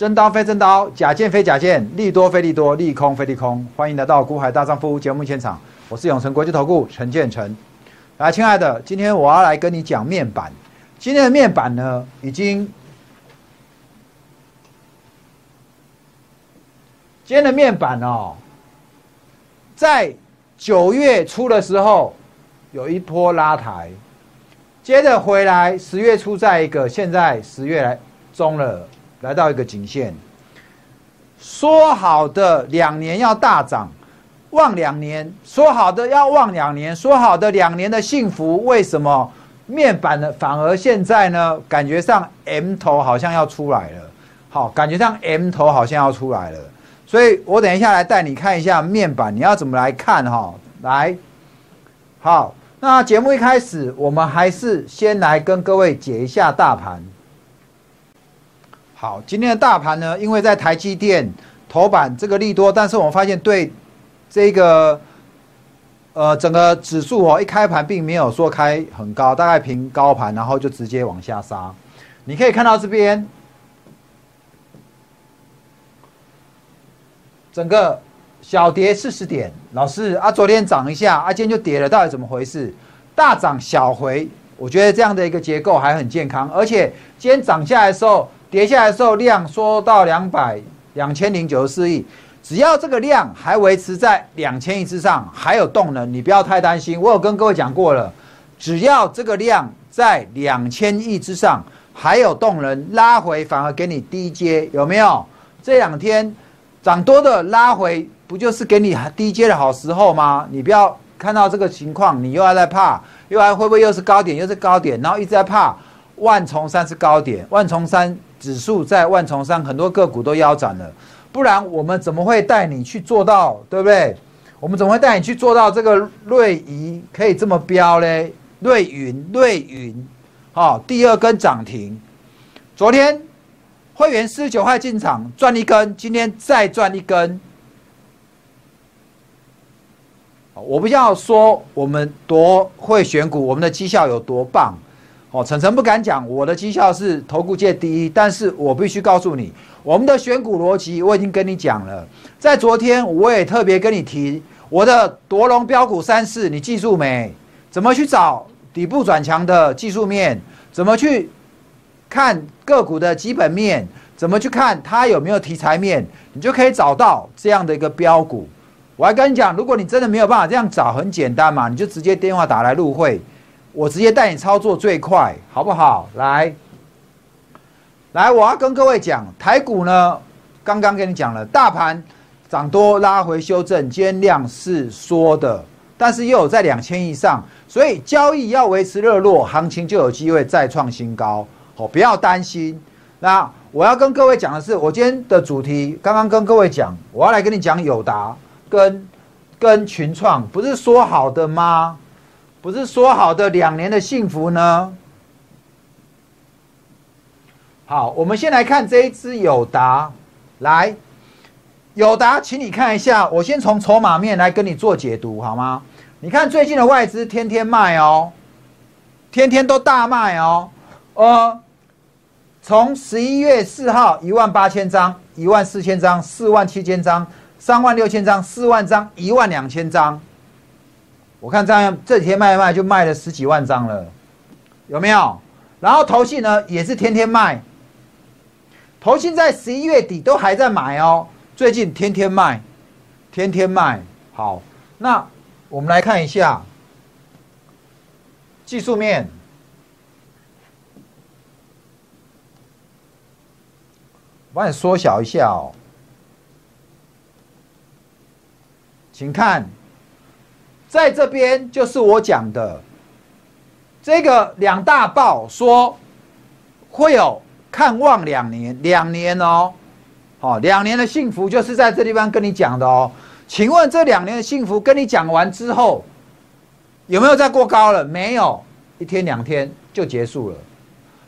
真刀非真刀，假剑非假剑，利多非利多，利空非利空。欢迎来到《股海大丈夫》节目现场，我是永成国际投顾陈建成。来，亲爱的，今天我要来跟你讲面板。今天的面板呢，已经今天的面板哦，在九月初的时候有一波拉抬，接着回来十月初在一个，现在十月来中了。来到一个颈线，说好的两年要大涨，望两年，说好的要望两年，说好的两年的幸福，为什么面板呢？反而现在呢？感觉上 M 头好像要出来了，好，感觉上 M 头好像要出来了，所以我等一下来带你看一下面板，你要怎么来看哈？来，好，那节目一开始，我们还是先来跟各位解一下大盘。好，今天的大盘呢，因为在台积电头版这个利多，但是我们发现对这个呃整个指数哦，一开盘并没有说开很高，大概平高盘，然后就直接往下杀。你可以看到这边整个小跌四十点，老师啊，昨天涨一下，啊，今天就跌了，到底怎么回事？大涨小回，我觉得这样的一个结构还很健康，而且今天涨下来的时候。跌下来的时候，量缩到两百两千零九十四亿，只要这个量还维持在两千亿之上，还有动能，你不要太担心。我有跟各位讲过了，只要这个量在两千亿之上，还有动能，拉回反而给你低阶，有没有？这两天涨多的拉回，不就是给你低阶的好时候吗？你不要看到这个情况，你又要在怕，又还会不会又是高点，又是高点，然后一直在怕万重山是高点，万重山。指数在万重山，很多个股都腰斩了，不然我们怎么会带你去做到，对不对？我们怎么会带你去做到这个瑞仪可以这么飙嘞？瑞云，瑞云，好，第二根涨停，昨天会员四十九块进场赚一根，今天再赚一根。我不要说我们多会选股，我们的绩效有多棒。哦，晨晨不敢讲我的绩效是投顾界第一，但是我必须告诉你，我们的选股逻辑我已经跟你讲了，在昨天我也特别跟你提我的夺龙标股三四，你记住没？怎么去找底部转强的技术面？怎么去看个股的基本面？怎么去看它有没有题材面？你就可以找到这样的一个标股。我还跟你讲，如果你真的没有办法这样找，很简单嘛，你就直接电话打来入会。我直接带你操作最快，好不好？来，来，我要跟各位讲，台股呢，刚刚跟你讲了，大盘涨多拉回修正，今天量是缩的，但是又有在两千以上，所以交易要维持热络，行情就有机会再创新高。哦，不要担心。那我要跟各位讲的是，我今天的主题刚刚跟各位讲，我要来跟你讲友达跟跟群创，不是说好的吗？不是说好的两年的幸福呢？好，我们先来看这一支友达，来，友达，请你看一下，我先从筹码面来跟你做解读，好吗？你看最近的外资天天卖哦，天天都大卖哦，呃，从十一月四号一万八千张、一万四千张、四万七千张、三万六千张、四万张、一万两千张。我看这样这几天卖一卖就卖了十几万张了，有没有？然后投信呢也是天天卖，投信在十一月底都还在买哦，最近天天卖，天天卖。好，那我们来看一下技术面，我帮你缩小一下哦，请看。在这边就是我讲的，这个两大报说会有看望两年，两年哦，好，两年的幸福就是在这地方跟你讲的哦。请问这两年的幸福跟你讲完之后，有没有再过高了？没有，一天两天就结束了，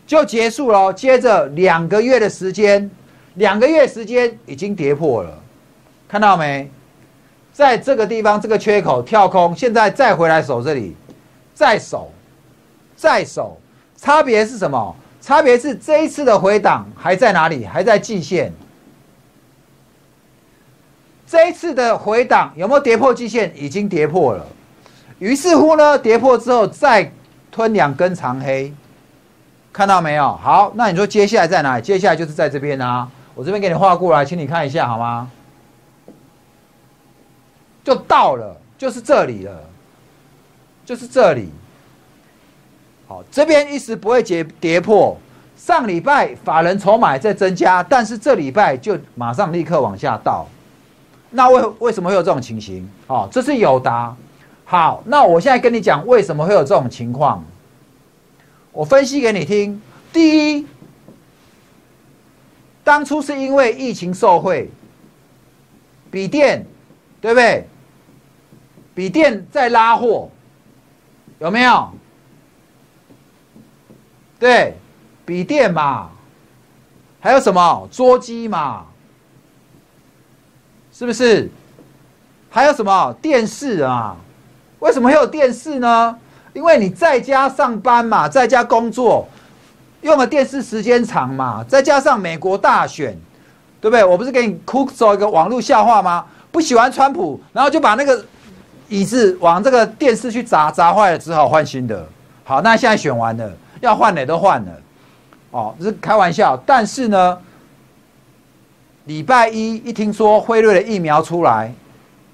就结束了。接着两个月的时间，两个月时间已经跌破了，看到没？在这个地方，这个缺口跳空，现在再回来守这里，再守，再守，差别是什么？差别是这一次的回档还在哪里？还在季线，这一次的回档有没有跌破季线？已经跌破了。于是乎呢，跌破之后再吞两根长黑，看到没有？好，那你说接下来在哪里？接下来就是在这边啊。我这边给你画过来，请你看一下好吗？就到了，就是这里了，就是这里。好，这边一时不会跌跌破。上礼拜法人筹码在增加，但是这礼拜就马上立刻往下倒。那为为什么会有这种情形？哦，这是有答。好，那我现在跟你讲为什么会有这种情况。我分析给你听。第一，当初是因为疫情受惠，笔电，对不对？笔电在拉货，有没有？对，笔电嘛，还有什么桌机嘛？是不是？还有什么电视啊？为什么会有电视呢？因为你在家上班嘛，在家工作，用的电视时间长嘛，再加上美国大选，对不对？我不是给你 Cook 走一个网络笑话吗？不喜欢川普，然后就把那个椅子往这个电视去砸，砸坏了只好换新的。好，那现在选完了，要换的都换了。哦，这是开玩笑，但是呢。礼拜一一听说辉瑞的疫苗出来，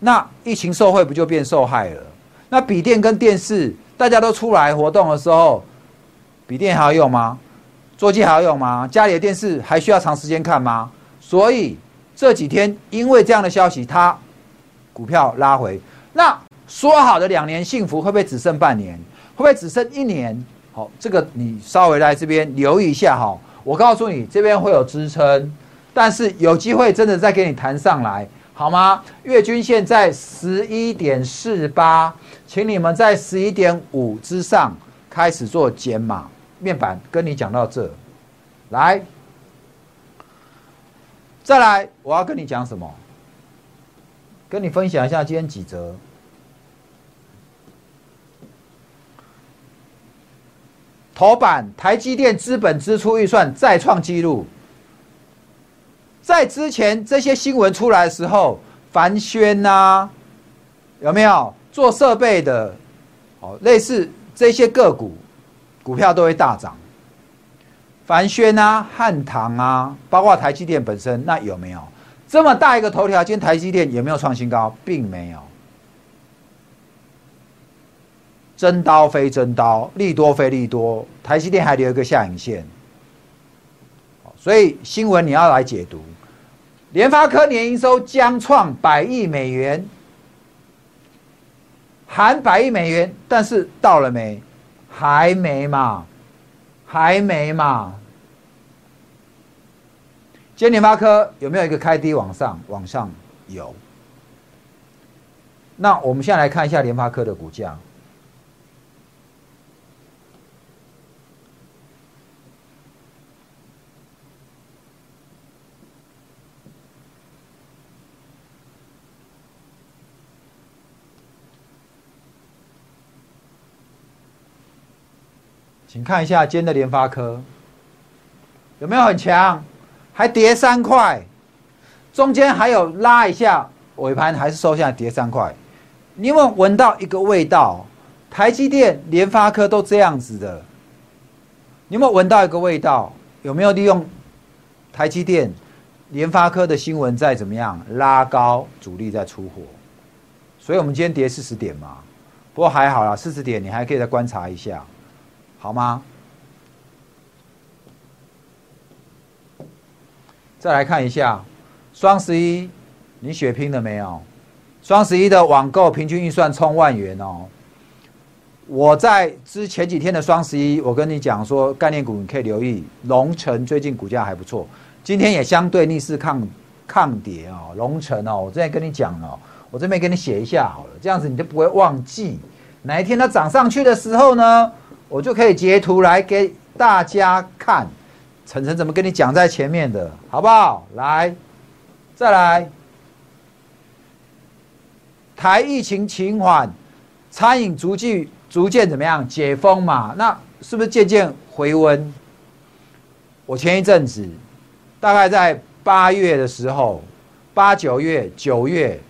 那疫情受惠不就变受害了？那笔电跟电视大家都出来活动的时候，笔电还要用吗？桌机还要用吗？家里的电视还需要长时间看吗？所以这几天因为这样的消息，它股票拉回。那说好的两年幸福会不会只剩半年？会不会只剩一年？好，这个你稍微来这边留意一下哈。我告诉你，这边会有支撑。但是有机会真的再给你弹上来，好吗？月均线在十一点四八，请你们在十一点五之上开始做减码。面板跟你讲到这，来，再来，我要跟你讲什么？跟你分享一下今天几则。头版，台积电资本支出预算再创纪录。在之前这些新闻出来的时候，凡轩呐，有没有做设备的？哦，类似这些个股，股票都会大涨。凡轩啊，汉唐啊，包括台积电本身，那有没有这么大一个头条？今天台积电有没有创新高？并没有。真刀非真刀，利多非利多，台积电还留一个下影线。所以新闻你要来解读。联发科年营收将创百亿美元，含百亿美元，但是到了没？还没嘛？还没嘛？今天联发科有没有一个开低往上？往上有。那我们现在来看一下联发科的股价。请看一下今天的联发科有没有很强，还跌三块，中间还有拉一下，尾盘还是收下来跌三块。你有没有闻到一个味道？台积电、联发科都这样子的，你有没有闻到一个味道？有没有利用台积电、联发科的新闻在怎么样拉高主力在出货？所以我们今天跌四十点嘛，不过还好啦，四十点你还可以再观察一下。好吗？再来看一下双十一，你血拼了没有？双十一的网购平均预算冲万元哦！我在之前几天的双十一，我跟你讲说，概念股你可以留意，龙城最近股价还不错，今天也相对逆势抗抗跌哦。龙城哦，我之前跟你讲了，我这边给你写一下好了，这样子你就不会忘记哪一天它涨上去的时候呢？我就可以截图来给大家看，晨晨怎么跟你讲在前面的，好不好？来，再来，台疫情情缓，餐饮逐渐逐渐怎么样解封嘛？那是不是渐渐回温？我前一阵子，大概在八月的时候，八九月、九月、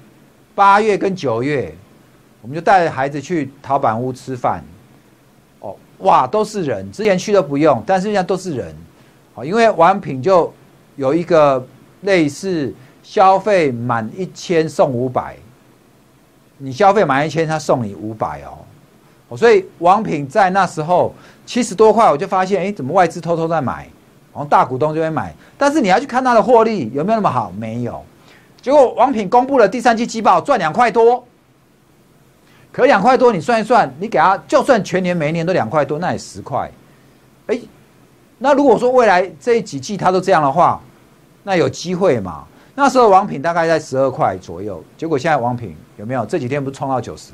八月跟九月，我们就带着孩子去陶板屋吃饭。哇，都是人，之前去都不用，但是现在都是人。哦，因为王品就有一个类似消费满一千送五百，你消费满一千，他送你五百哦。所以王品在那时候七十多块，我就发现，哎，怎么外资偷偷在买？然后大股东就会买，但是你要去看他的获利有没有那么好？没有。结果王品公布了第三季季报，赚两块多。可两块多，你算一算，你给他就算全年每年都两块多，那也十块。哎，那如果说未来这几季它都这样的话，那有机会嘛？那时候王品大概在十二块左右，结果现在王品有没有？这几天不是冲到九十？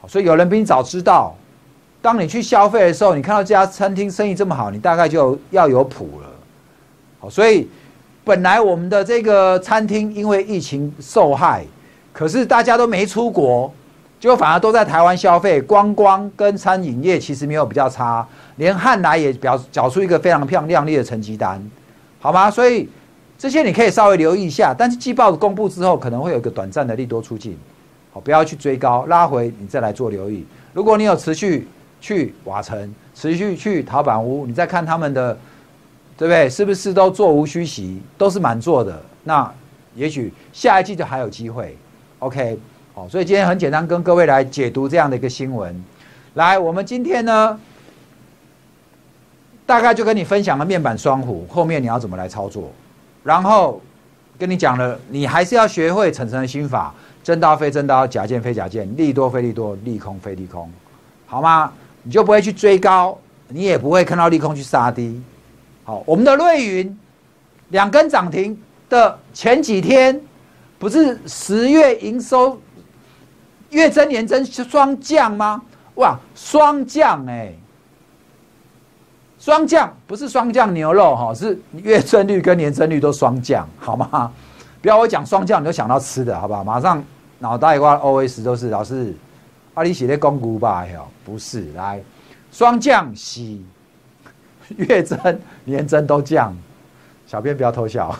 好所以有人比你早知道，当你去消费的时候，你看到这家餐厅生意这么好，你大概就要有谱了。好，所以本来我们的这个餐厅因为疫情受害，可是大家都没出国，结果反而都在台湾消费，观光跟餐饮业其实没有比较差，连汉来也表缴出一个非常漂亮丽的成绩单，好吗？所以这些你可以稍微留意一下，但是季报公布之后，可能会有一个短暂的利多出境。好，不要去追高，拉回你再来做留意。如果你有持续去瓦城，持续去陶板屋，你再看他们的，对不对？是不是都座无虚席，都是满座的？那也许下一季就还有机会。OK，好，所以今天很简单，跟各位来解读这样的一个新闻。来，我们今天呢，大概就跟你分享了面板双虎，后面你要怎么来操作，然后跟你讲了，你还是要学会层层的心法。真刀非真刀，假剑非假剑，利多非利多，利空非利空，好吗？你就不会去追高，你也不会看到利空去杀低。好，我们的瑞云两根涨停的前几天，不是十月营收月增年增双降吗？哇，双降哎，双降不是双降牛肉哈，是月增率跟年增率都双降，好吗？不要我讲双降，你就想到吃的，好不好？马上脑袋瓜 O S 都是老师，阿里写的公股吧？哟，不是，来双降喜，月增年增都降，小编不要偷笑，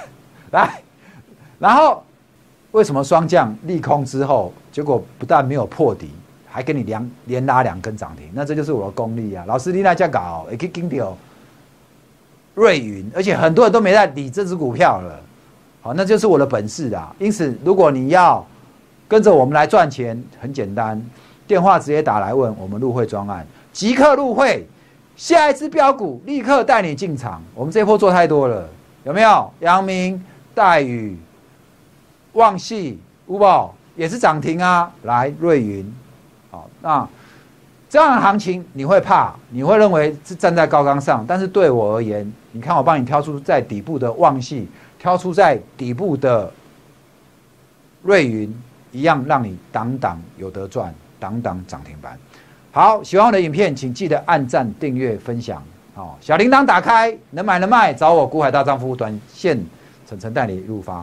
来，然后为什么双降利空之后，结果不但没有破底，还给你两连拉两根涨停？那这就是我的功力啊！老师你那这样搞，也可以跟掉瑞云，而且很多人都没在理这只股票了。好，那就是我的本事啦。因此，如果你要跟着我们来赚钱，很简单，电话直接打来问我们入会专案，即刻入会，下一支标股立刻带你进场。我们这波做太多了，有没有？阳明、戴宇、旺系、五宝也是涨停啊。来，瑞云，好，那这样的行情你会怕？你会认为是站在高岗上？但是对我而言，你看我帮你挑出在底部的旺系。挑出在底部的瑞云，一样让你挡挡有得赚，挡挡涨停板。好，喜欢我的影片，请记得按赞、订阅、分享。好，小铃铛打开，能买能卖，找我股海大丈夫，短线晨晨带你入发。